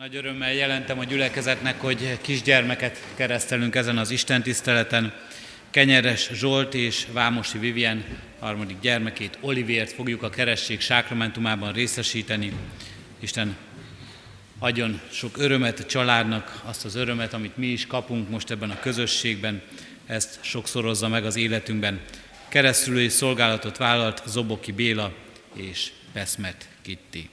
Nagy örömmel jelentem a gyülekezetnek, hogy kisgyermeket keresztelünk ezen az Isten tiszteleten. Kenyeres Zsolt és Vámosi Vivien harmadik gyermekét, Olivért fogjuk a keresség sákramentumában részesíteni. Isten adjon sok örömet a családnak, azt az örömet, amit mi is kapunk most ebben a közösségben, ezt sokszorozza meg az életünkben. Keresztülői szolgálatot vállalt Zoboki Béla és Peszmet Kitti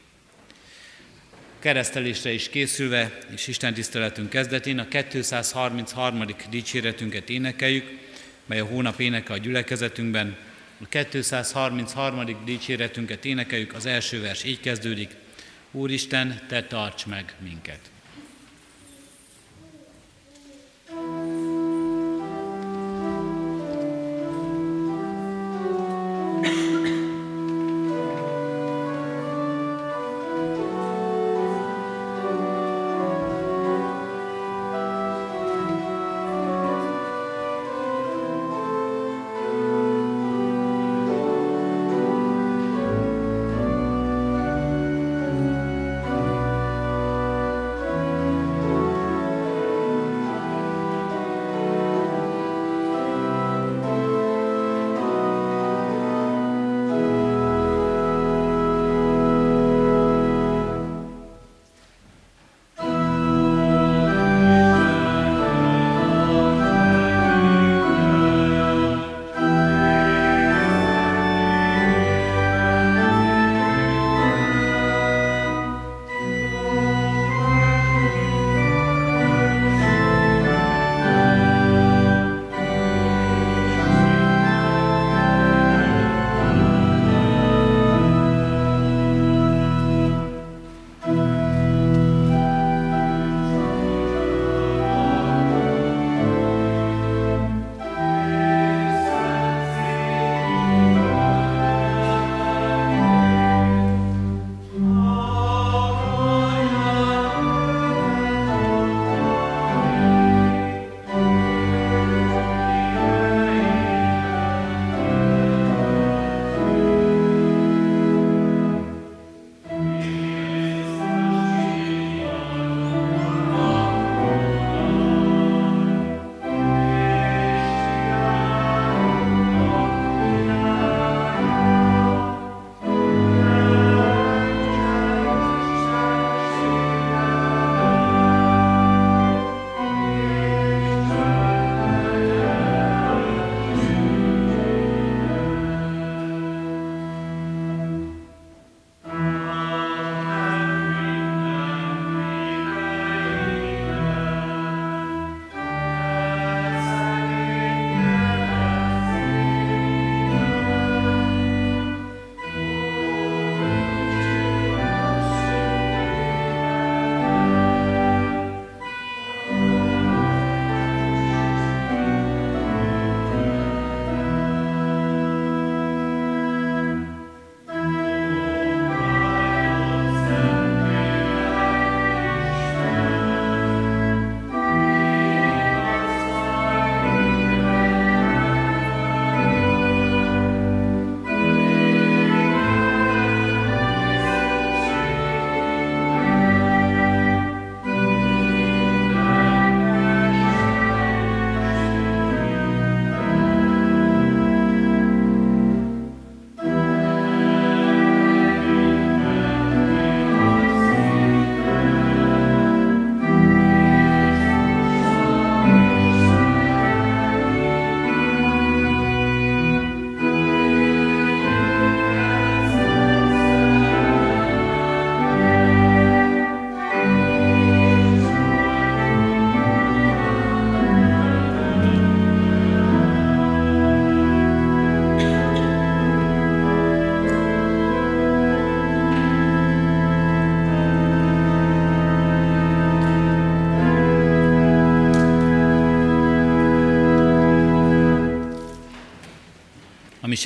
keresztelésre is készülve, és Isten tiszteletünk kezdetén a 233. dicséretünket énekeljük, mely a hónap éneke a gyülekezetünkben. A 233. dicséretünket énekeljük, az első vers így kezdődik, Úristen, Te tarts meg minket!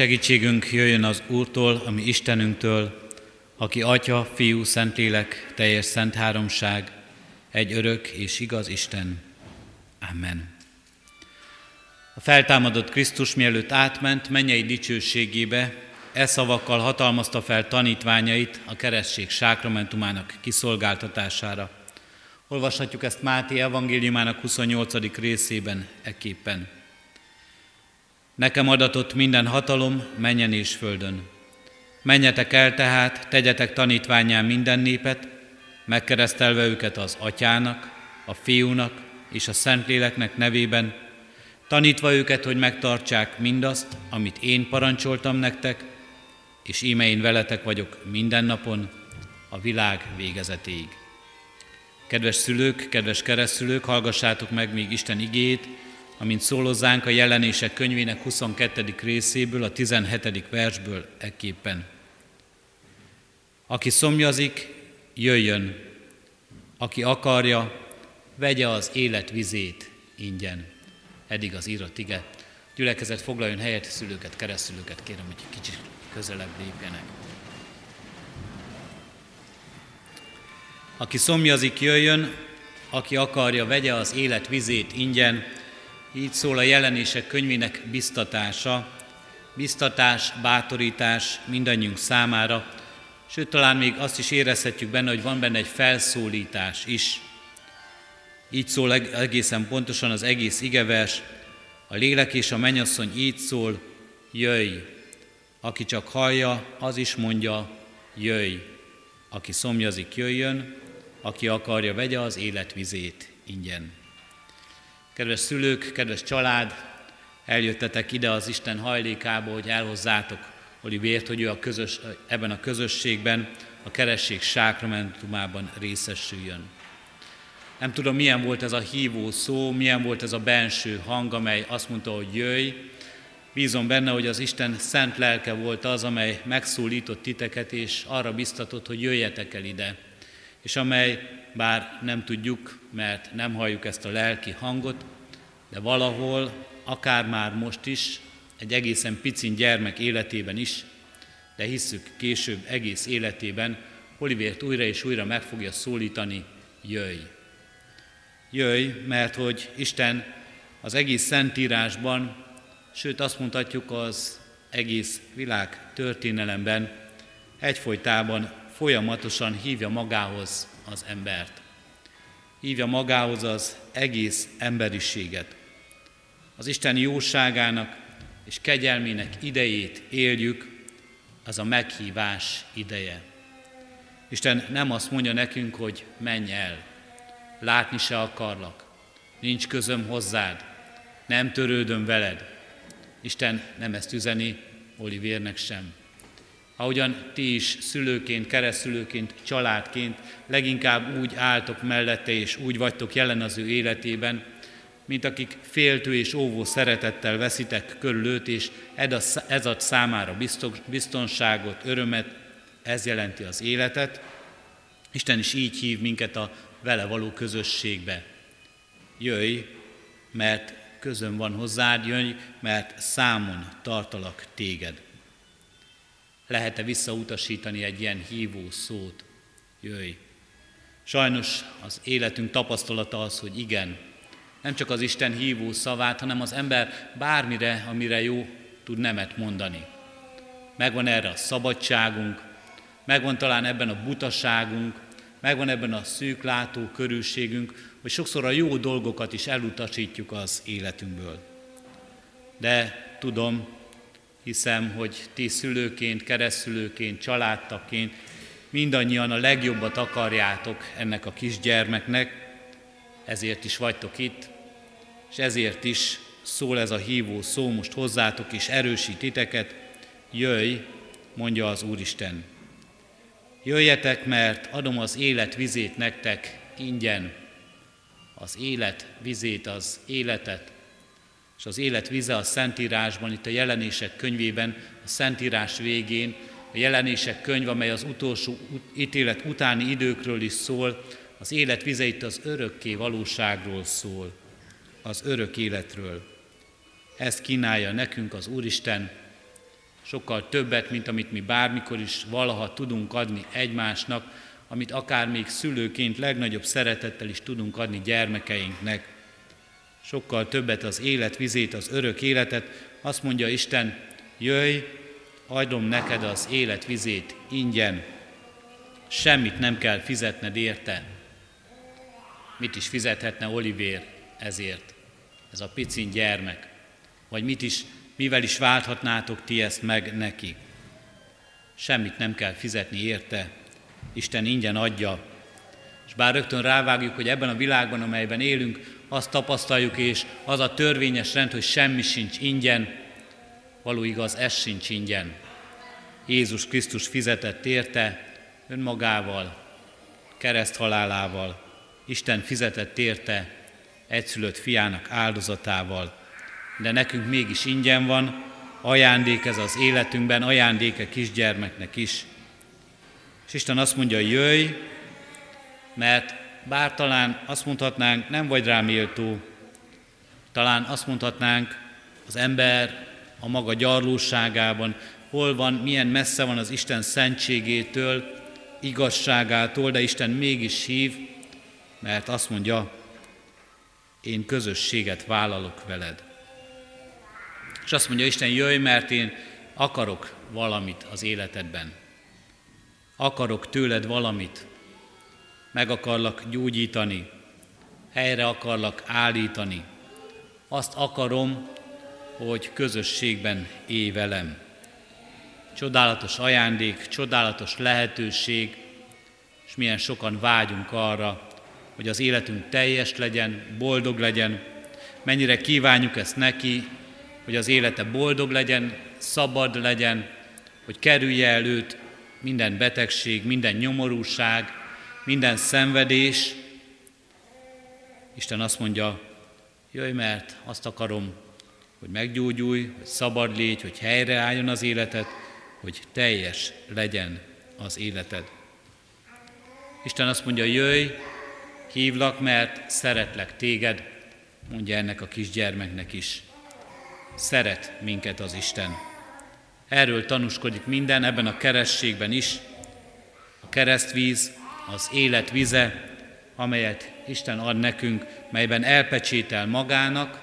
Segítségünk jöjjön az Úrtól, ami Istenünktől, aki Atya, Fiú, Szentlélek, teljes szent háromság, egy örök és igaz Isten. Amen. A feltámadott Krisztus mielőtt átment mennyei dicsőségébe, e szavakkal hatalmazta fel tanítványait a keresztség sákramentumának kiszolgáltatására. Olvashatjuk ezt Máté evangéliumának 28. részében eképpen. Nekem adatott minden hatalom menjen és földön. Menjetek el tehát, tegyetek tanítványán minden népet, megkeresztelve őket az atyának, a fiúnak és a Szentléleknek nevében, tanítva őket, hogy megtartsák mindazt, amit én parancsoltam nektek, és íme én veletek vagyok minden napon, a világ végezetéig. Kedves szülők, kedves keresztülők, hallgassátok meg még Isten igét, amint szólozzánk a jelenések könyvének 22. részéből, a 17. versből ekképpen. Aki szomjazik, jöjjön, aki akarja, vegye az élet vizét ingyen. Eddig az írott ige. Gyülekezet foglaljon helyet, szülőket, keresztülőket kérem, hogy kicsit közelebb lépjenek. Aki szomjazik, jöjjön, aki akarja, vegye az élet vizét ingyen. Így szól a jelenések könyvének biztatása, biztatás, bátorítás mindannyiunk számára, sőt talán még azt is érezhetjük benne, hogy van benne egy felszólítás is. Így szól egészen pontosan az egész igevers, a lélek és a mennyasszony így szól, jöjj. Aki csak hallja, az is mondja, jöjj. Aki szomjazik, jöjjön, aki akarja, vegye az életvizét ingyen. Kedves szülők, kedves család, eljöttetek ide az Isten hajlékába, hogy elhozzátok Olivért, hogy ő a közös, ebben a közösségben, a keresség sákramentumában részesüljön. Nem tudom, milyen volt ez a hívó szó, milyen volt ez a benső hang, amely azt mondta, hogy jöjj. Bízom benne, hogy az Isten szent lelke volt az, amely megszólított titeket, és arra biztatott, hogy jöjjetek el ide és amely, bár nem tudjuk, mert nem halljuk ezt a lelki hangot, de valahol, akár már most is, egy egészen picin gyermek életében is, de hisszük később egész életében, Olivért újra és újra meg fogja szólítani, jöjj. Jöjj, mert hogy Isten az egész Szentírásban, sőt azt mondhatjuk az egész világ történelemben egyfolytában folyamatosan hívja magához az embert. Hívja magához az egész emberiséget. Az Isten jóságának és kegyelmének idejét éljük, az a meghívás ideje. Isten nem azt mondja nekünk, hogy menj el, látni se akarlak, nincs közöm hozzád, nem törődöm veled. Isten nem ezt üzeni Olivérnek sem ahogyan ti is szülőként, keresztülőként, családként leginkább úgy álltok mellette, és úgy vagytok jelen az ő életében, mint akik féltő és óvó szeretettel veszitek körül őt, és ez ad számára biztonságot, örömet, ez jelenti az életet. Isten is így hív minket a vele való közösségbe. Jöjj, mert közön van hozzád, jöjj, mert számon tartalak téged lehet-e visszautasítani egy ilyen hívó szót? Jöjj! Sajnos az életünk tapasztalata az, hogy igen, nem csak az Isten hívó szavát, hanem az ember bármire, amire jó, tud nemet mondani. Megvan erre a szabadságunk, megvan talán ebben a butaságunk, megvan ebben a szűklátó körülségünk, hogy sokszor a jó dolgokat is elutasítjuk az életünkből. De tudom, hiszem, hogy ti szülőként, keresztülőként, családtaként mindannyian a legjobbat akarjátok ennek a kisgyermeknek, ezért is vagytok itt, és ezért is szól ez a hívó szó most hozzátok és erősít titeket, jöjj, mondja az Úristen. Jöjjetek, mert adom az élet vizét nektek ingyen, az élet vizét, az életet, és az élet vize a Szentírásban, itt a jelenések könyvében, a Szentírás végén, a jelenések könyv, amely az utolsó ítélet utáni időkről is szól, az élet vize itt az örökké valóságról szól, az örök életről. Ezt kínálja nekünk az Úristen, sokkal többet, mint amit mi bármikor is valaha tudunk adni egymásnak, amit akár még szülőként legnagyobb szeretettel is tudunk adni gyermekeinknek sokkal többet az élet vizét, az örök életet. Azt mondja Isten, jöjj, adom neked az élet vizét ingyen, semmit nem kell fizetned érte. mit is fizethetne Olivér ezért, ez a picin gyermek, vagy mit is, mivel is válthatnátok ti ezt meg neki. Semmit nem kell fizetni érte, Isten ingyen adja, és bár rögtön rávágjuk, hogy ebben a világban, amelyben élünk, azt tapasztaljuk, és az a törvényes rend, hogy semmi sincs ingyen, való igaz, ez sincs ingyen. Jézus Krisztus fizetett érte önmagával, kereszt halálával, Isten fizetett érte egyszülött fiának áldozatával, de nekünk mégis ingyen van, ajándék ez az életünkben, ajándéke kisgyermeknek is. És Isten azt mondja, jöjj, mert bár talán azt mondhatnánk, nem vagy rám méltó, talán azt mondhatnánk, az ember a maga gyarlóságában, hol van, milyen messze van az Isten szentségétől, igazságától, de Isten mégis hív, mert azt mondja, én közösséget vállalok veled. És azt mondja Isten, jöjj, mert én akarok valamit az életedben. Akarok tőled valamit. Meg akarlak gyógyítani. Helyre akarlak állítani. Azt akarom, hogy közösségben élj velem. Csodálatos ajándék, csodálatos lehetőség, és milyen sokan vágyunk arra, hogy az életünk teljes legyen, boldog legyen, mennyire kívánjuk ezt neki, hogy az élete boldog legyen, szabad legyen, hogy kerülje el őt minden betegség, minden nyomorúság, minden szenvedés. Isten azt mondja, jöjj, mert azt akarom, hogy meggyógyulj, hogy szabad légy, hogy helyreálljon az életed, hogy teljes legyen az életed. Isten azt mondja, jöjj, hívlak, mert szeretlek téged, mondja ennek a kisgyermeknek is. Szeret minket az Isten. Erről tanúskodik minden ebben a kerességben is. A keresztvíz, az élet vize, amelyet Isten ad nekünk, melyben elpecsétel magának,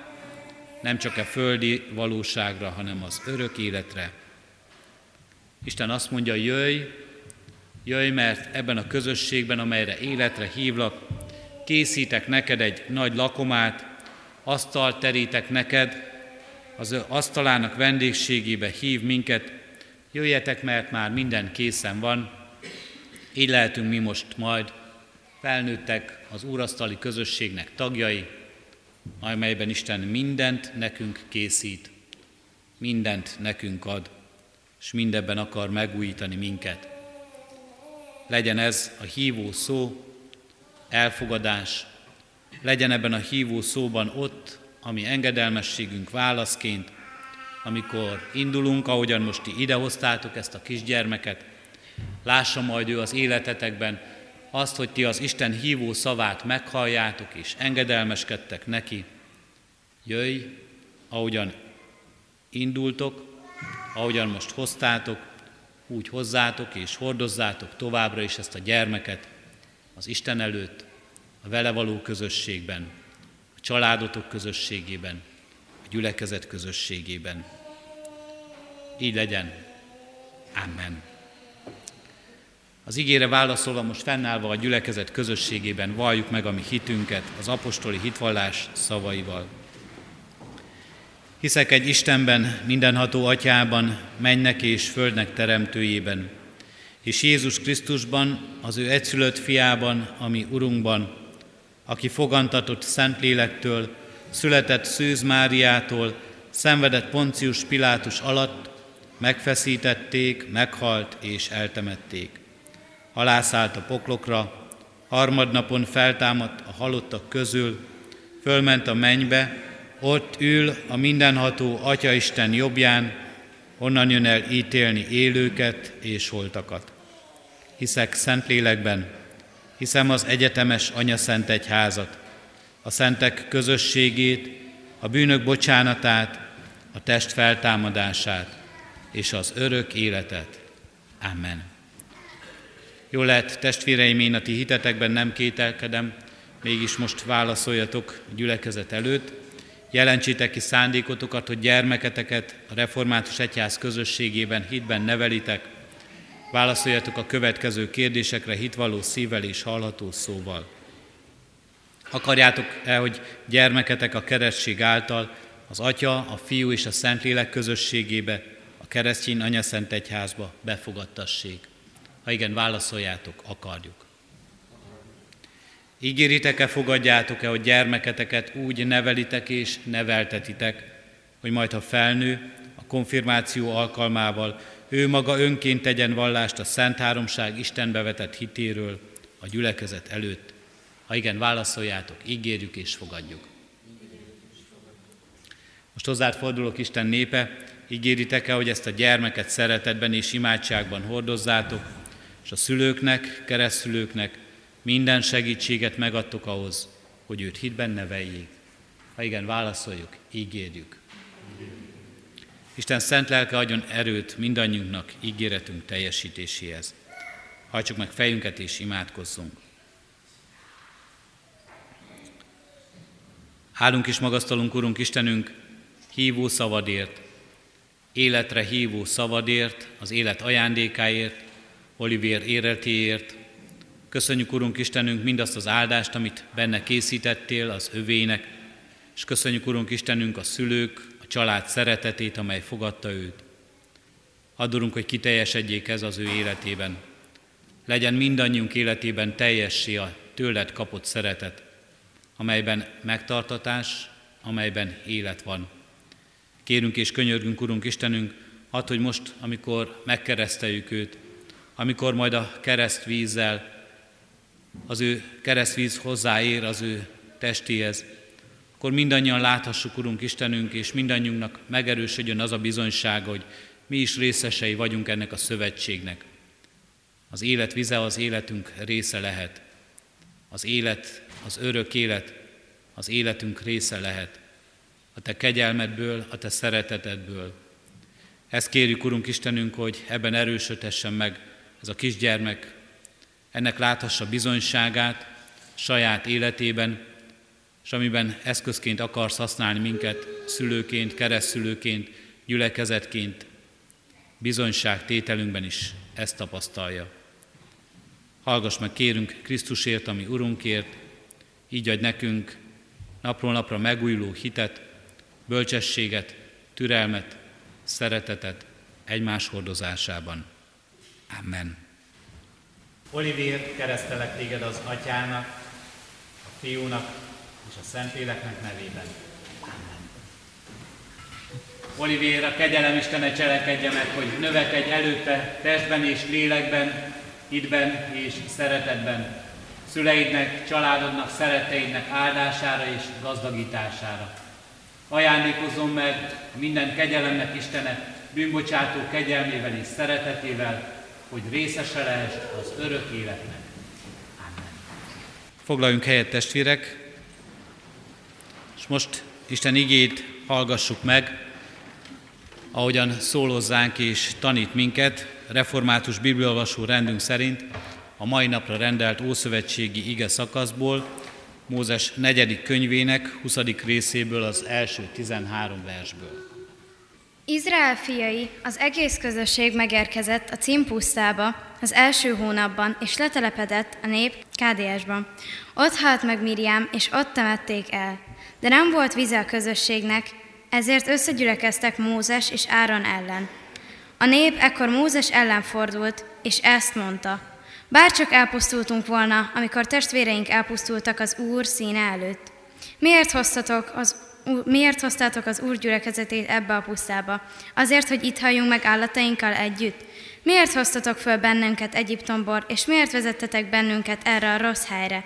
nem csak a földi valóságra, hanem az örök életre. Isten azt mondja, jöjj, jöjj, mert ebben a közösségben, amelyre életre hívlak, készítek neked egy nagy lakomát, asztalt terítek neked, az asztalának vendégségébe hív minket, jöjjetek, mert már minden készen van, így lehetünk mi most majd felnőttek az úrasztali közösségnek tagjai, amelyben Isten mindent nekünk készít, mindent nekünk ad, és mindebben akar megújítani minket. Legyen ez a hívó szó, elfogadás, legyen ebben a hívó szóban ott, ami engedelmességünk válaszként, amikor indulunk, ahogyan most ti idehoztátok ezt a kisgyermeket, lássa majd ő az életetekben azt, hogy ti az Isten hívó szavát meghalljátok és engedelmeskedtek neki. Jöjj, ahogyan indultok, ahogyan most hoztátok, úgy hozzátok és hordozzátok továbbra is ezt a gyermeket az Isten előtt, a vele való közösségben, a családotok közösségében, a gyülekezet közösségében. Így legyen. Amen. Az ígére válaszolva most fennállva a gyülekezet közösségében valljuk meg a mi hitünket az apostoli hitvallás szavaival. Hiszek egy Istenben, mindenható atyában, mennek és földnek teremtőjében, és Jézus Krisztusban, az ő egyszülött fiában, ami Urunkban, aki fogantatott Szentlélektől, született Szűz Máriától, szenvedett Poncius Pilátus alatt, megfeszítették, meghalt és eltemették. Halászállt a poklokra, harmadnapon feltámadt a halottak közül, fölment a mennybe, ott ül a mindenható Atyaisten jobbján, onnan jön el ítélni élőket és holtakat. Hiszek Szentlélekben, hiszem az egyetemes Anya Szent Egyházat, a szentek közösségét, a bűnök bocsánatát, a test feltámadását és az örök életet. Amen. Jó lehet, testvéreim, én a ti hitetekben nem kételkedem, mégis most válaszoljatok a gyülekezet előtt. Jelentsétek ki szándékotokat, hogy gyermeketeket a református egyház közösségében hitben nevelitek, Válaszoljatok a következő kérdésekre hitvalló szívvel és hallható szóval. Akarjátok-e, hogy gyermeketek a keresztség által az Atya, a Fiú és a Szentlélek közösségébe, a keresztény anyaszent egyházba befogadtassék? Ha igen, válaszoljátok, akarjuk. Ígéritek-e, fogadjátok-e, hogy gyermeketeket úgy nevelitek és neveltetitek, hogy majd ha felnő, a konfirmáció alkalmával ő maga önként tegyen vallást a Szent Háromság Istenbe vetett hitéről a gyülekezet előtt. Ha igen, válaszoljátok, ígérjük és fogadjuk. Most hozzád fordulok Isten népe, ígéritek-e, hogy ezt a gyermeket szeretetben és imádságban hordozzátok, és a szülőknek, keresztülőknek minden segítséget megadtok ahhoz, hogy őt hitben neveljék. Ha igen, válaszoljuk, ígérjük. Isten szent lelke adjon erőt mindannyiunknak ígéretünk teljesítéséhez. Hajtsuk meg fejünket és imádkozzunk. Hálunk is magasztalunk, Urunk Istenünk, hívó szavadért, életre hívó szavadért, az élet ajándékáért, Olivier éretéért. Köszönjük, Urunk Istenünk, mindazt az áldást, amit benne készítettél az övének, és köszönjük, Urunk Istenünk, a szülők, a család szeretetét, amely fogadta őt. Adorunk, hogy kiteljesedjék ez az ő életében. Legyen mindannyiunk életében teljessé a tőled kapott szeretet, amelyben megtartatás, amelyben élet van. Kérünk és könyörgünk, Urunk Istenünk, hadd, hogy most, amikor megkereszteljük őt, amikor majd a keresztvízzel, az ő keresztvíz hozzáér az ő testéhez, akkor mindannyian láthassuk, Urunk Istenünk, és mindannyiunknak megerősödjön az a bizonyság, hogy mi is részesei vagyunk ennek a szövetségnek. Az élet vize az életünk része lehet. Az élet, az örök élet az életünk része lehet. A Te kegyelmedből, a Te szeretetedből. Ezt kérjük, Urunk Istenünk, hogy ebben erősödhessen meg ez a kisgyermek, ennek láthassa bizonyságát saját életében, és amiben eszközként akarsz használni minket, szülőként, keresztülőként, gyülekezetként, bizonyság tételünkben is ezt tapasztalja. Hallgass meg, kérünk Krisztusért, ami Urunkért, így adj nekünk napról napra megújuló hitet, bölcsességet, türelmet, szeretetet egymás hordozásában. Amen. Olivier, keresztelek téged az atyának, a fiúnak és a Szentléleknek nevében. Amen. Olivier, a kegyelem Istene cselekedje meg, hogy növekedj előtte testben és lélekben, hitben és szeretetben, szüleidnek, családodnak, szeretteidnek áldására és gazdagítására. Ajándékozom meg minden kegyelemnek Istene, bűnbocsátó kegyelmével és szeretetével, hogy részese lehess az örök életnek. Amen. Foglaljunk helyet, testvérek, és most Isten igét hallgassuk meg, ahogyan szólozzánk és tanít minket, református bibliolvasó rendünk szerint a mai napra rendelt Ószövetségi ige szakaszból, Mózes negyedik könyvének 20. részéből az első 13 versből. Izrael fiai, az egész közösség megérkezett a címpusztába az első hónapban, és letelepedett a nép Kádiásban. Ott halt meg Miriam, és ott temették el. De nem volt vize a közösségnek, ezért összegyülekeztek Mózes és Áron ellen. A nép ekkor Mózes ellen fordult, és ezt mondta, Bárcsak elpusztultunk volna, amikor testvéreink elpusztultak az Úr színe előtt. Miért hoztatok az Miért hoztátok az Úr gyülekezetét ebbe a pusztába? Azért, hogy itt halljunk meg állatainkkal együtt? Miért hoztatok föl bennünket Egyiptomból, és miért vezettetek bennünket erre a rossz helyre?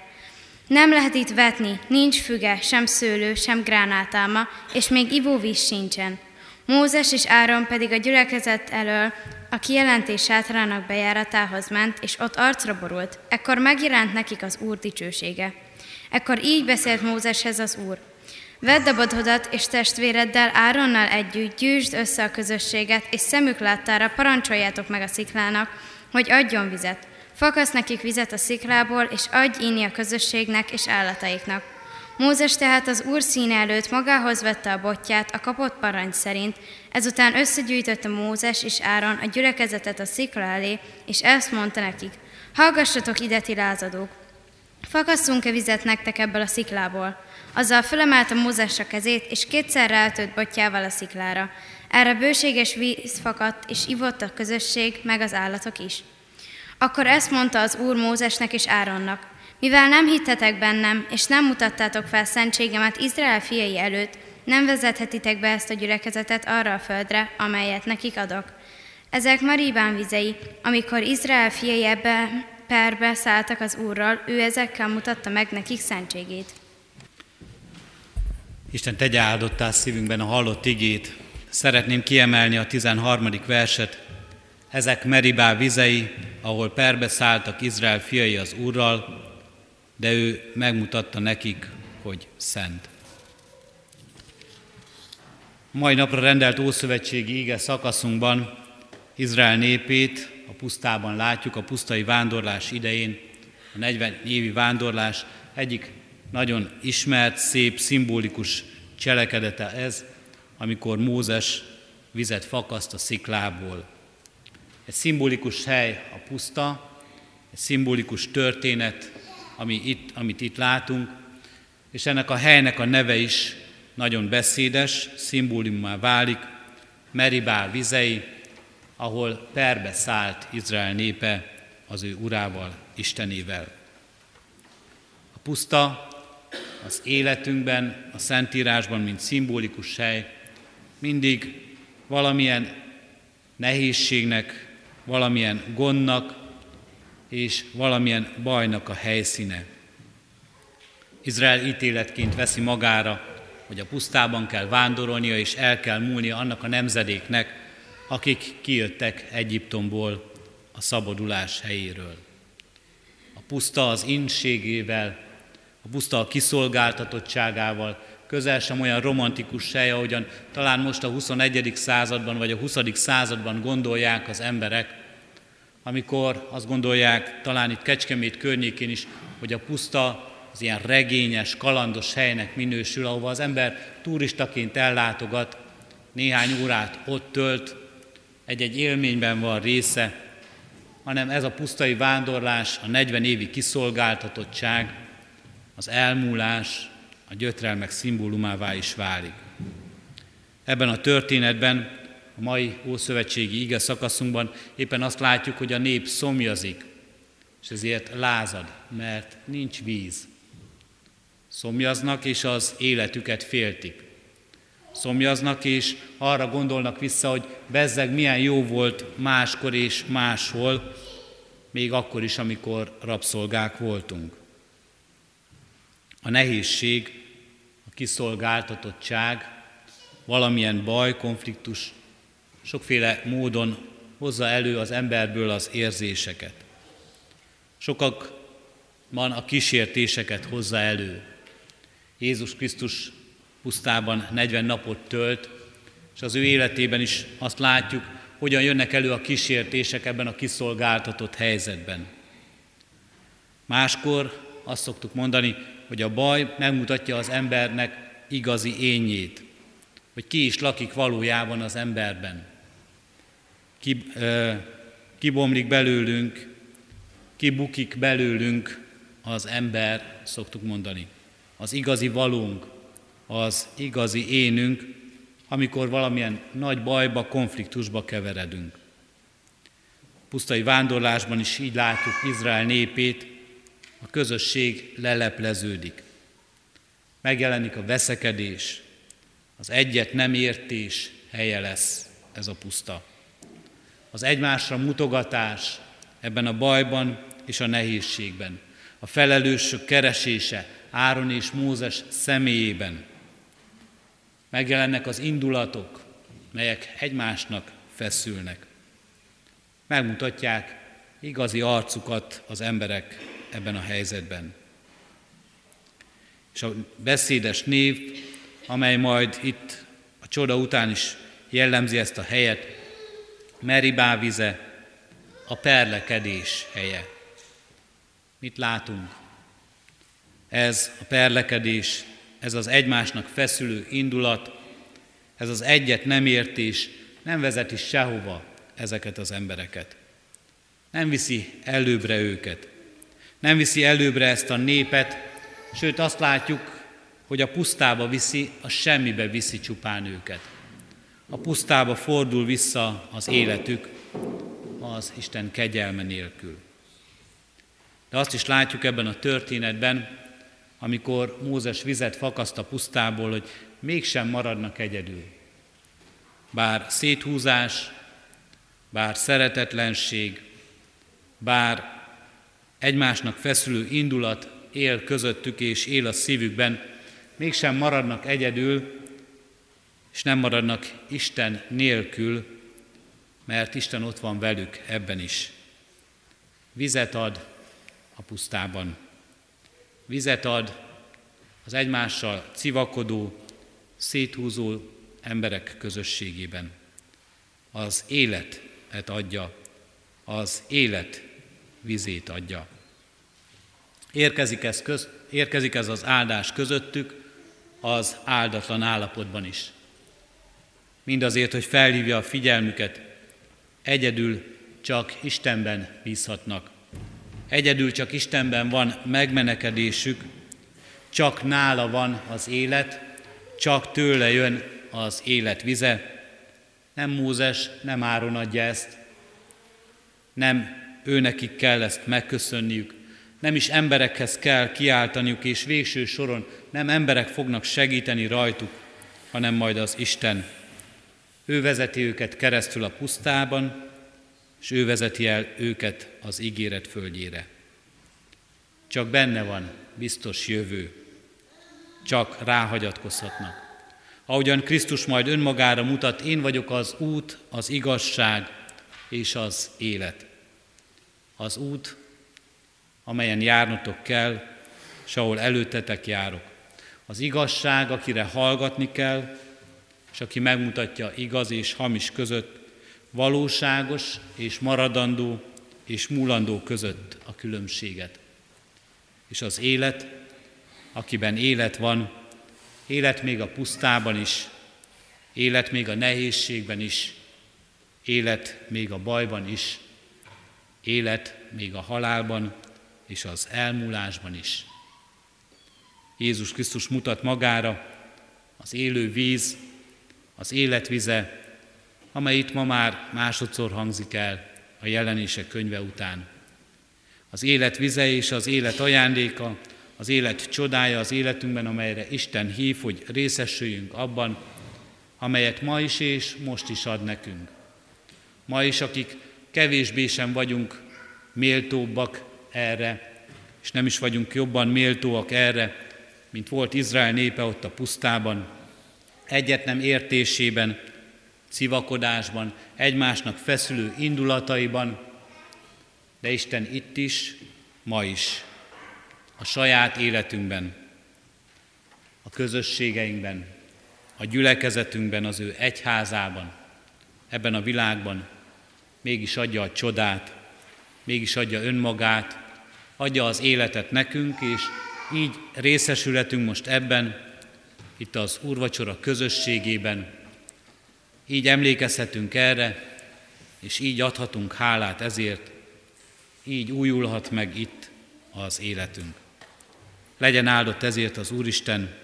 Nem lehet itt vetni, nincs füge, sem szőlő, sem gránátálma, és még ivóvíz sincsen. Mózes és Áron pedig a gyülekezet elől a kijelentés sátrának bejáratához ment, és ott arcra borult. Ekkor megjelent nekik az Úr dicsősége. Ekkor így beszélt Mózeshez az Úr. Vedd a bodhodat és testvéreddel Áronnal együtt gyűjtsd össze a közösséget, és szemük láttára parancsoljátok meg a sziklának, hogy adjon vizet. Fakasz nekik vizet a sziklából, és adj inni a közösségnek és állataiknak. Mózes tehát az úr színe előtt magához vette a botját a kapott parancs szerint, ezután összegyűjtötte Mózes és Áron a gyülekezetet a szikla elé, és ezt mondta nekik, hallgassatok ide ti lázadók, Fakasszunk-e vizet nektek ebből a sziklából? Azzal fölemelte Mózes a kezét, és kétszer ráötött botjával a sziklára. Erre bőséges víz fakadt, és ivott a közösség, meg az állatok is. Akkor ezt mondta az Úr Mózesnek és Áronnak. Mivel nem hittetek bennem, és nem mutattátok fel szentségemet Izrael fiai előtt, nem vezethetitek be ezt a gyülekezetet arra a földre, amelyet nekik adok. Ezek Maribán vizei, amikor Izrael fiai ebbe perbe szálltak az Úrral, ő ezekkel mutatta meg nekik szentségét. Isten tegye áldottá szívünkben a hallott igét. Szeretném kiemelni a 13. verset. Ezek Meribá vizei, ahol perbe szálltak Izrael fiai az Úrral, de ő megmutatta nekik, hogy szent. Mai napra rendelt Ószövetségi ige szakaszunkban Izrael népét a pusztában látjuk, a pusztai vándorlás idején, a 40 évi vándorlás egyik nagyon ismert, szép, szimbolikus cselekedete ez, amikor Mózes vizet fakaszt a sziklából. Egy szimbolikus hely a puszta, egy szimbolikus történet, ami itt, amit itt látunk, és ennek a helynek a neve is nagyon beszédes, szimbólumá válik, Meribá vizei, ahol perbe szállt Izrael népe az ő urával, Istenével. A puszta az életünkben, a Szentírásban, mint szimbolikus hely, mindig valamilyen nehézségnek, valamilyen gondnak és valamilyen bajnak a helyszíne. Izrael ítéletként veszi magára, hogy a pusztában kell vándorolnia és el kell múlnia annak a nemzedéknek, akik kijöttek Egyiptomból a szabadulás helyéről. A puszta az inségével, a puszta a kiszolgáltatottságával, közel sem olyan romantikus hely, ahogyan talán most a 21. században vagy a 20. században gondolják az emberek, amikor azt gondolják, talán itt Kecskemét környékén is, hogy a puszta az ilyen regényes, kalandos helynek minősül, ahova az ember turistaként ellátogat, néhány órát ott tölt, egy-egy élményben van része, hanem ez a pusztai vándorlás, a 40 évi kiszolgáltatottság, az elmúlás, a gyötrelmek szimbólumává is válik. Ebben a történetben, a mai Ószövetségi ige szakaszunkban éppen azt látjuk, hogy a nép szomjazik, és ezért lázad, mert nincs víz. Szomjaznak, és az életüket féltik. Szomjaznak, és arra gondolnak vissza, hogy bezzeg milyen jó volt máskor és máshol, még akkor is, amikor rabszolgák voltunk. A nehézség, a kiszolgáltatottság, valamilyen baj, konfliktus sokféle módon hozza elő az emberből az érzéseket. Sokakban a kísértéseket hozza elő. Jézus Krisztus pusztában 40 napot tölt, és az ő életében is azt látjuk, hogyan jönnek elő a kísértések ebben a kiszolgáltatott helyzetben. Máskor azt szoktuk mondani, hogy a baj megmutatja az embernek igazi ényét, hogy ki is lakik valójában az emberben. Ki, ö, kibomlik belőlünk, kibukik belőlünk az ember, szoktuk mondani. Az igazi valónk, az igazi énünk, amikor valamilyen nagy bajba, konfliktusba keveredünk. Pusztai vándorlásban is így látjuk Izrael népét, a közösség lelepleződik. Megjelenik a veszekedés, az egyet nem értés helye lesz ez a puszta. Az egymásra mutogatás ebben a bajban és a nehézségben. A felelősök keresése Áron és Mózes személyében. Megjelennek az indulatok, melyek egymásnak feszülnek. Megmutatják igazi arcukat az emberek ebben a helyzetben. És a beszédes név, amely majd itt a csoda után is jellemzi ezt a helyet, Meribá vize, a perlekedés helye. Mit látunk? Ez a perlekedés, ez az egymásnak feszülő indulat, ez az egyet nem értés nem vezeti sehova ezeket az embereket. Nem viszi előbbre őket. Nem viszi előbbre ezt a népet, sőt azt látjuk, hogy a pusztába viszi, a semmibe viszi csupán őket. A pusztába fordul vissza az életük az Isten kegyelme nélkül. De azt is látjuk ebben a történetben, amikor Mózes vizet fakaszt a pusztából, hogy mégsem maradnak egyedül. Bár széthúzás, bár szeretetlenség, bár egymásnak feszülő indulat él közöttük és él a szívükben, mégsem maradnak egyedül, és nem maradnak Isten nélkül, mert Isten ott van velük ebben is. Vizet ad a pusztában. Vizet ad az egymással civakodó, széthúzó emberek közösségében. Az életet adja, az élet vizét adja. Érkezik ez, köz, érkezik ez az áldás közöttük, az áldatlan állapotban is. Mindazért, hogy felhívja a figyelmüket, egyedül csak Istenben bízhatnak. Egyedül csak Istenben van megmenekedésük, csak nála van az élet, csak tőle jön az élet vize. Nem Mózes, nem Áron adja ezt, nem őnekik kell ezt megköszönniük, nem is emberekhez kell kiáltaniuk, és végső soron nem emberek fognak segíteni rajtuk, hanem majd az Isten. Ő vezeti őket keresztül a pusztában, és ő vezeti el őket az ígéret földjére. Csak benne van biztos jövő, csak ráhagyatkozhatnak. Ahogyan Krisztus majd önmagára mutat, én vagyok az út, az igazság és az élet. Az út, amelyen járnotok kell, és ahol előttetek járok. Az igazság, akire hallgatni kell, és aki megmutatja igaz és hamis között, valóságos és maradandó és múlandó között a különbséget. És az élet, akiben élet van, élet még a pusztában is, élet még a nehézségben is, élet még a bajban is, élet még a halálban és az elmúlásban is. Jézus Krisztus mutat magára az élő víz, az életvize, amely itt ma már másodszor hangzik el a jelenések könyve után. Az élet vize és az élet ajándéka, az élet csodája az életünkben, amelyre Isten hív, hogy részesüljünk abban, amelyet ma is és most is ad nekünk. Ma is, akik kevésbé sem vagyunk méltóbbak erre, és nem is vagyunk jobban méltóak erre, mint volt Izrael népe ott a pusztában, egyet nem értésében, civakodásban, egymásnak feszülő indulataiban, de Isten itt is, ma is, a saját életünkben, a közösségeinkben, a gyülekezetünkben, az ő egyházában, ebben a világban mégis adja a csodát, mégis adja önmagát, adja az életet nekünk, és így részesületünk most ebben, itt az úrvacsora közösségében. Így emlékezhetünk erre, és így adhatunk hálát ezért, így újulhat meg itt az életünk. Legyen áldott ezért az Úristen,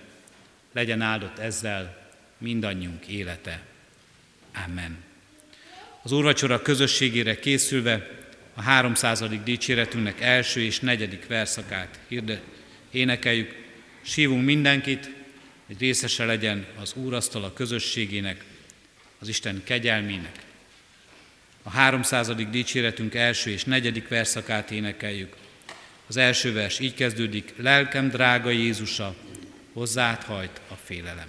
legyen áldott ezzel mindannyiunk élete. Amen. Az úrvacsora közösségére készülve a 300. dicséretünknek első és negyedik verszakát hirde, énekeljük, sívunk mindenkit, hogy részese legyen az a közösségének, az Isten kegyelmének. A 300. dicséretünk első és negyedik verszakát énekeljük. Az első vers így kezdődik, lelkem drága Jézusa, hozzád hajt a félelem.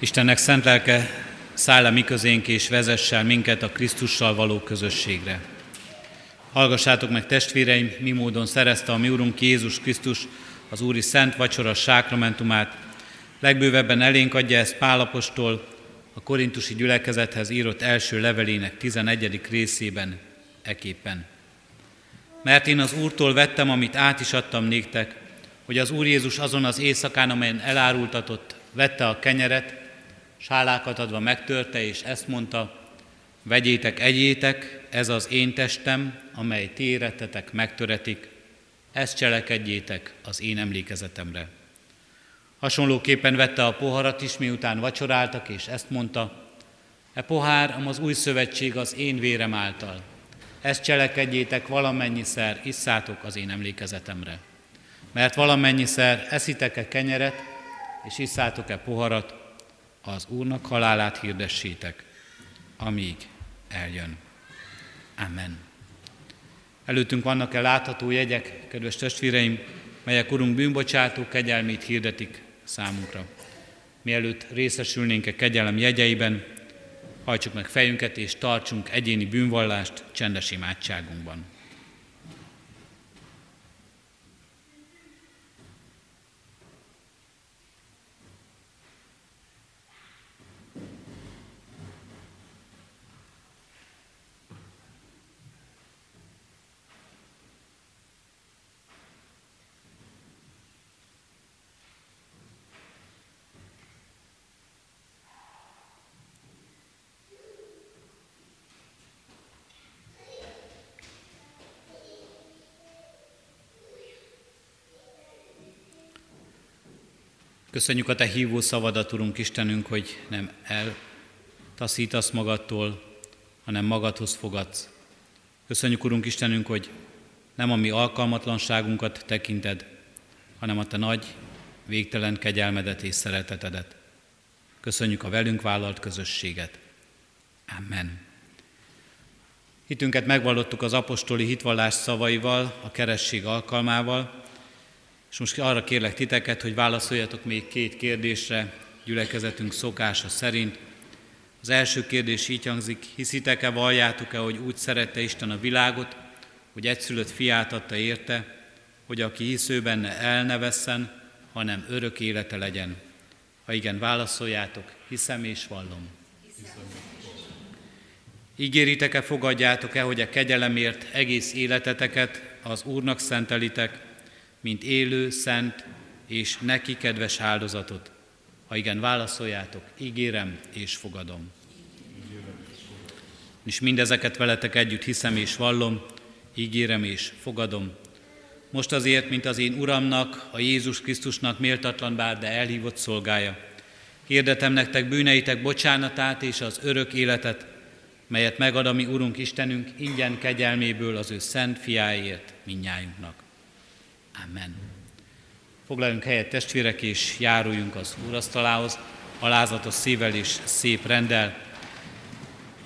Istennek szent lelke száll a mi közénk és vezessen minket a Krisztussal való közösségre. Hallgassátok meg testvéreim, mi módon szerezte a mi Úrunk Jézus Krisztus az Úri Szent Vacsora sákramentumát. Legbővebben elénk adja ezt Pálapostól, a korintusi gyülekezethez írott első levelének 11. részében eképpen. Mert én az Úrtól vettem, amit át is adtam néktek, hogy az Úr Jézus azon az éjszakán, amelyen elárultatott, vette a kenyeret, sálákat adva megtörte, és ezt mondta, vegyétek, egyétek, ez az én testem, amely ti érettetek megtöretik, ezt cselekedjétek az én emlékezetemre. Hasonlóképpen vette a poharat is, miután vacsoráltak, és ezt mondta, e pohár, az új szövetség az én vérem által. Ezt cselekedjétek valamennyiszer, isszátok az én emlékezetemre. Mert valamennyiszer eszitek-e kenyeret, és isszátok-e poharat, az Úrnak halálát hirdessétek, amíg eljön. Amen. Előttünk vannak-e látható jegyek, kedves testvéreim, melyek Urunk bűnbocsátó kegyelmét hirdetik számunkra. Mielőtt részesülnénk a kegyelem jegyeiben, hajtsuk meg fejünket és tartsunk egyéni bűnvallást csendes imádságunkban. Köszönjük a Te hívó szavadat, Urunk Istenünk, hogy nem eltaszítasz magadtól, hanem magadhoz fogadsz. Köszönjük, Urunk Istenünk, hogy nem a mi alkalmatlanságunkat tekinted, hanem a Te nagy, végtelen kegyelmedet és szeretetedet. Köszönjük a velünk vállalt közösséget. Amen. Hitünket megvallottuk az apostoli hitvallás szavaival, a keresség alkalmával, és most arra kérlek titeket, hogy válaszoljatok még két kérdésre gyülekezetünk szokása szerint. Az első kérdés így hangzik, hiszitek-e, valljátok-e, hogy úgy szerette Isten a világot, hogy egyszülött fiát adta érte, hogy aki hisző benne el ne vesszen, hanem örök élete legyen. Ha igen, válaszoljátok, hiszem és vallom. Ígéritek-e, fogadjátok-e, hogy a kegyelemért egész életeteket az Úrnak szentelitek, mint élő, szent és neki kedves áldozatot? Ha igen, válaszoljátok, ígérem és fogadom. És mindezeket veletek együtt hiszem és vallom, ígérem és fogadom. Most azért, mint az én Uramnak, a Jézus Krisztusnak méltatlan bár, de elhívott szolgája. Hirdetem nektek bűneitek bocsánatát és az örök életet, melyet megad a mi Urunk Istenünk ingyen kegyelméből az ő szent fiáért minnyájunknak. Amen. Foglaljunk helyet testvérek, és járuljunk az úrasztalához, alázatos szívvel és szép rendel.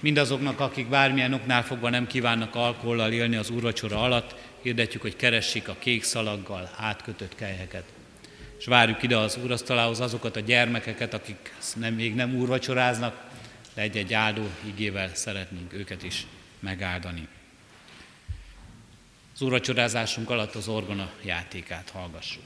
Mindazoknak, akik bármilyen oknál fogva nem kívánnak alkohollal élni az úrvacsora alatt, hirdetjük, hogy keressék a kék szalaggal átkötött kelyheket. És várjuk ide az úrasztalához azokat a gyermekeket, akik nem, még nem úrvacsoráznak, de egy-egy áldó igével szeretnénk őket is megáldani. Az úrvacsorázásunk alatt az orgona játékát hallgassuk.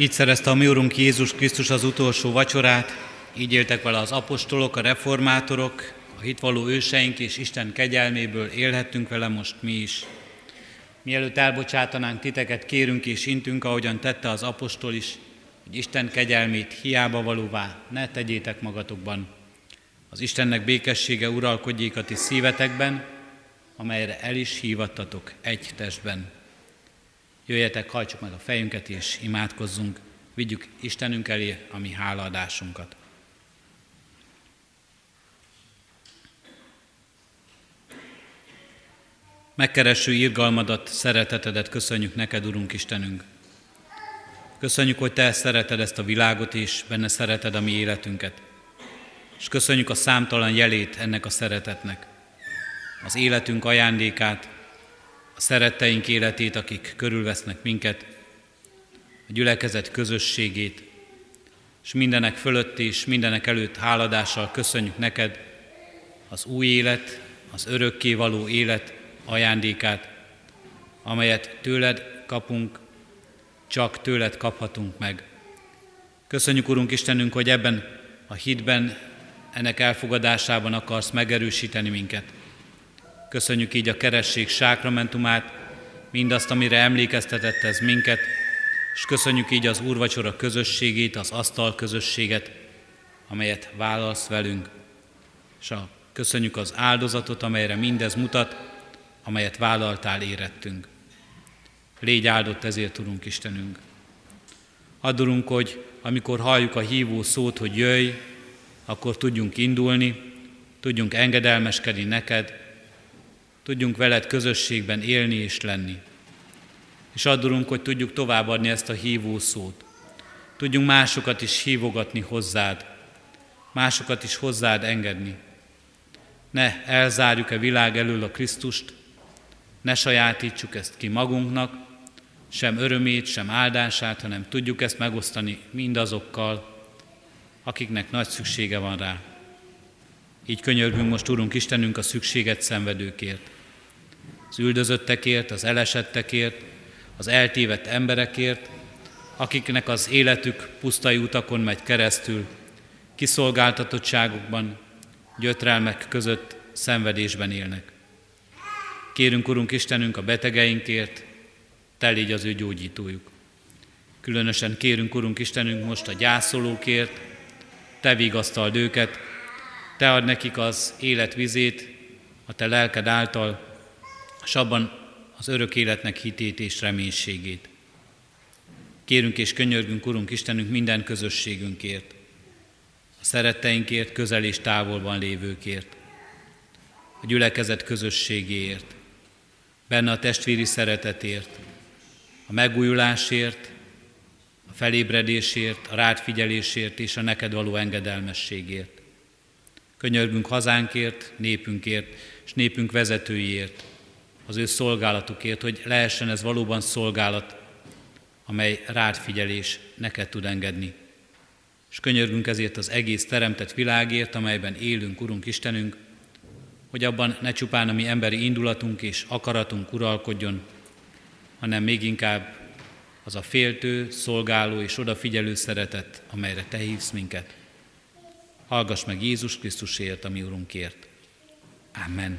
Így szerezte a mi Urunk Jézus Krisztus az utolsó vacsorát, így éltek vele az apostolok, a reformátorok, a hitvalló őseink és Isten kegyelméből élhettünk vele most mi is. Mielőtt elbocsátanánk titeket, kérünk és intünk, ahogyan tette az apostol is, hogy Isten kegyelmét hiába valóvá ne tegyétek magatokban. Az Istennek békessége uralkodjék a ti szívetekben, amelyre el is hívattatok egy testben. Jöjjetek, hajtsuk meg a fejünket és imádkozzunk, vigyük Istenünk elé a mi hálaadásunkat. Megkereső irgalmadat, szeretetedet köszönjük neked, Urunk Istenünk. Köszönjük, hogy Te szereted ezt a világot, és benne szereted a mi életünket. És köszönjük a számtalan jelét ennek a szeretetnek. Az életünk ajándékát, a szeretteink életét, akik körülvesznek minket, a gyülekezet közösségét, és mindenek fölött és mindenek előtt háladással köszönjük neked az új élet, az örökké való élet ajándékát, amelyet tőled kapunk, csak tőled kaphatunk meg. Köszönjük, Urunk Istenünk, hogy ebben a hitben, ennek elfogadásában akarsz megerősíteni minket. Köszönjük így a keresség sákramentumát, mindazt, amire emlékeztetett ez minket, és köszönjük így az úrvacsora közösségét, az asztal közösséget, amelyet vállalsz velünk, és a, köszönjük az áldozatot, amelyre mindez mutat, amelyet vállaltál érettünk. Légy áldott ezért, Urunk Istenünk. Addurunk, hogy amikor halljuk a hívó szót, hogy jöjj, akkor tudjunk indulni, tudjunk engedelmeskedni neked, tudjunk veled közösségben élni és lenni. És addurunk, hogy tudjuk továbbadni ezt a hívó szót. Tudjunk másokat is hívogatni hozzád, másokat is hozzád engedni. Ne elzárjuk-e világ elől a Krisztust, ne sajátítsuk ezt ki magunknak, sem örömét, sem áldását, hanem tudjuk ezt megosztani mindazokkal, akiknek nagy szüksége van rá. Így könyörgünk most, Urunk Istenünk, a szükséget szenvedőkért az üldözöttekért, az elesettekért, az eltévedt emberekért, akiknek az életük pusztai utakon megy keresztül, kiszolgáltatottságukban, gyötrelmek között szenvedésben élnek. Kérünk, Urunk Istenünk, a betegeinkért, te légy az ő gyógyítójuk. Különösen kérünk, Urunk Istenünk, most a gyászolókért, te vigasztald őket, te ad nekik az életvizét, a te lelked által, és abban az örök életnek hitét és reménységét. Kérünk és könyörgünk, Urunk Istenünk, minden közösségünkért, a szeretteinkért, közel és távolban lévőkért, a gyülekezet közösségéért, benne a testvéri szeretetért, a megújulásért, a felébredésért, a rád figyelésért és a neked való engedelmességért. Könyörgünk hazánkért, népünkért és népünk vezetőiért, az ő szolgálatukért, hogy lehessen ez valóban szolgálat, amely rád figyelés neked tud engedni. És könyörgünk ezért az egész teremtett világért, amelyben élünk, Urunk Istenünk, hogy abban ne csupán a mi emberi indulatunk és akaratunk uralkodjon, hanem még inkább az a féltő, szolgáló és odafigyelő szeretet, amelyre Te hívsz minket. Hallgass meg Jézus Krisztusért, a mi Urunkért. Amen.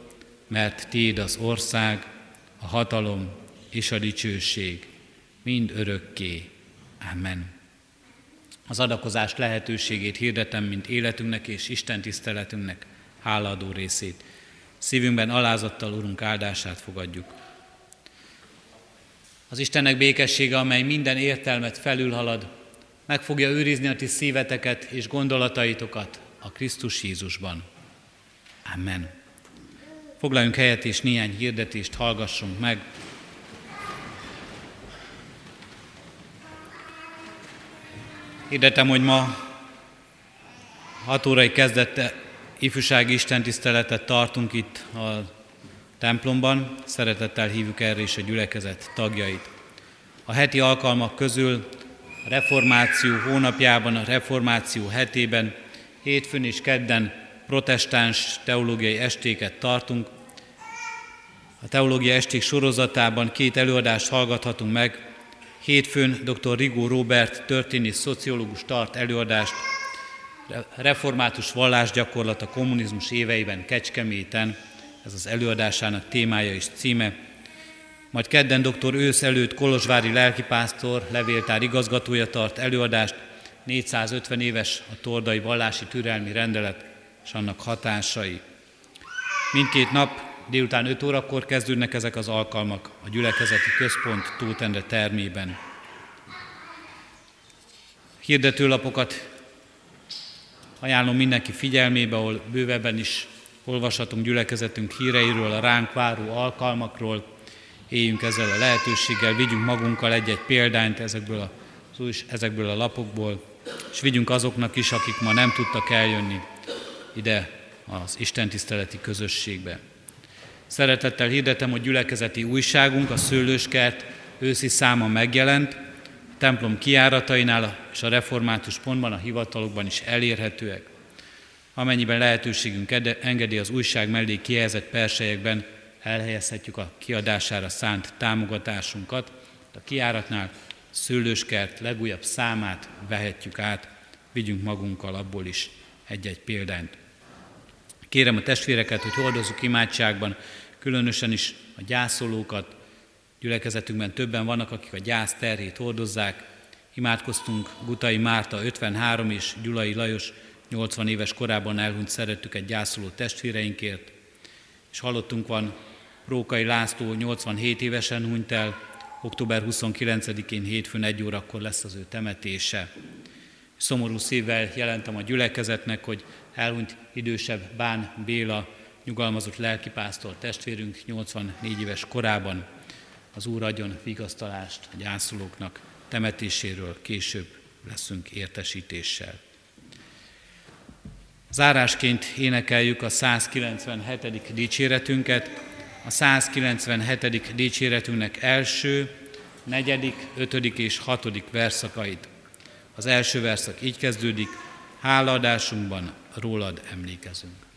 mert Tiéd az ország, a hatalom és a dicsőség, mind örökké. Amen. Az adakozás lehetőségét hirdetem, mint életünknek és Isten tiszteletünknek hálaadó részét. Szívünkben alázattal Urunk áldását fogadjuk. Az Istennek békessége, amely minden értelmet felülhalad, meg fogja őrizni a ti szíveteket és gondolataitokat a Krisztus Jézusban. Amen. Foglaljunk helyet és néhány hirdetést hallgassunk meg. Hirdetem, hogy ma 6 órai kezdette ifjúsági istentiszteletet tartunk itt a templomban. Szeretettel hívjuk erre is a gyülekezet tagjait. A heti alkalmak közül a reformáció hónapjában, a reformáció hetében, hétfőn és kedden protestáns teológiai estéket tartunk. A teológiai esték sorozatában két előadást hallgathatunk meg. Hétfőn dr. Rigó Robert történész szociológus tart előadást református vallásgyakorlat a kommunizmus éveiben Kecskeméten, ez az előadásának témája és címe. Majd kedden dr. Ősz előtt Kolozsvári lelkipásztor, levéltár igazgatója tart előadást, 450 éves a tordai vallási türelmi rendelet és annak hatásai. Mindkét nap délután 5 órakor kezdődnek ezek az alkalmak a gyülekezeti központ Tótendre termében. Hirdetőlapokat ajánlom mindenki figyelmébe, ahol bővebben is olvashatunk gyülekezetünk híreiről, a ránk váró alkalmakról, éljünk ezzel a lehetőséggel, vigyünk magunkkal egy-egy példányt ezekből a, ezekből a lapokból, és vigyünk azoknak is, akik ma nem tudtak eljönni ide az Isten tiszteleti közösségbe. Szeretettel hirdetem, hogy gyülekezeti újságunk, a Szőlőskert őszi száma megjelent, a templom kiáratainál és a református pontban, a hivatalokban is elérhetőek. Amennyiben lehetőségünk engedi az újság mellé kihelyezett perselyekben, elhelyezhetjük a kiadására szánt támogatásunkat. A kiáratnál szőlőskert legújabb számát vehetjük át, vigyünk magunkkal abból is egy-egy példányt. Kérem a testvéreket, hogy hordozzuk imádságban, különösen is a gyászolókat. Gyülekezetünkben többen vannak, akik a gyász terhét hordozzák. Imádkoztunk Gutai Márta 53 és Gyulai Lajos 80 éves korában elhunyt szerettük egy gyászoló testvéreinkért, és hallottunk van Rókai László 87 évesen hunyt el, október 29-én hétfőn egy órakor lesz az ő temetése. Szomorú szívvel jelentem a gyülekezetnek, hogy elhunyt idősebb Bán Béla, nyugalmazott lelkipásztor testvérünk 84 éves korában. Az Úr adjon vigasztalást a gyászolóknak, temetéséről később leszünk értesítéssel. Zárásként énekeljük a 197. dicséretünket, a 197. dicséretünknek első, negyedik, ötödik és hatodik verszakait. Az első verszak így kezdődik, hálaadásunkban rólad emlékezünk.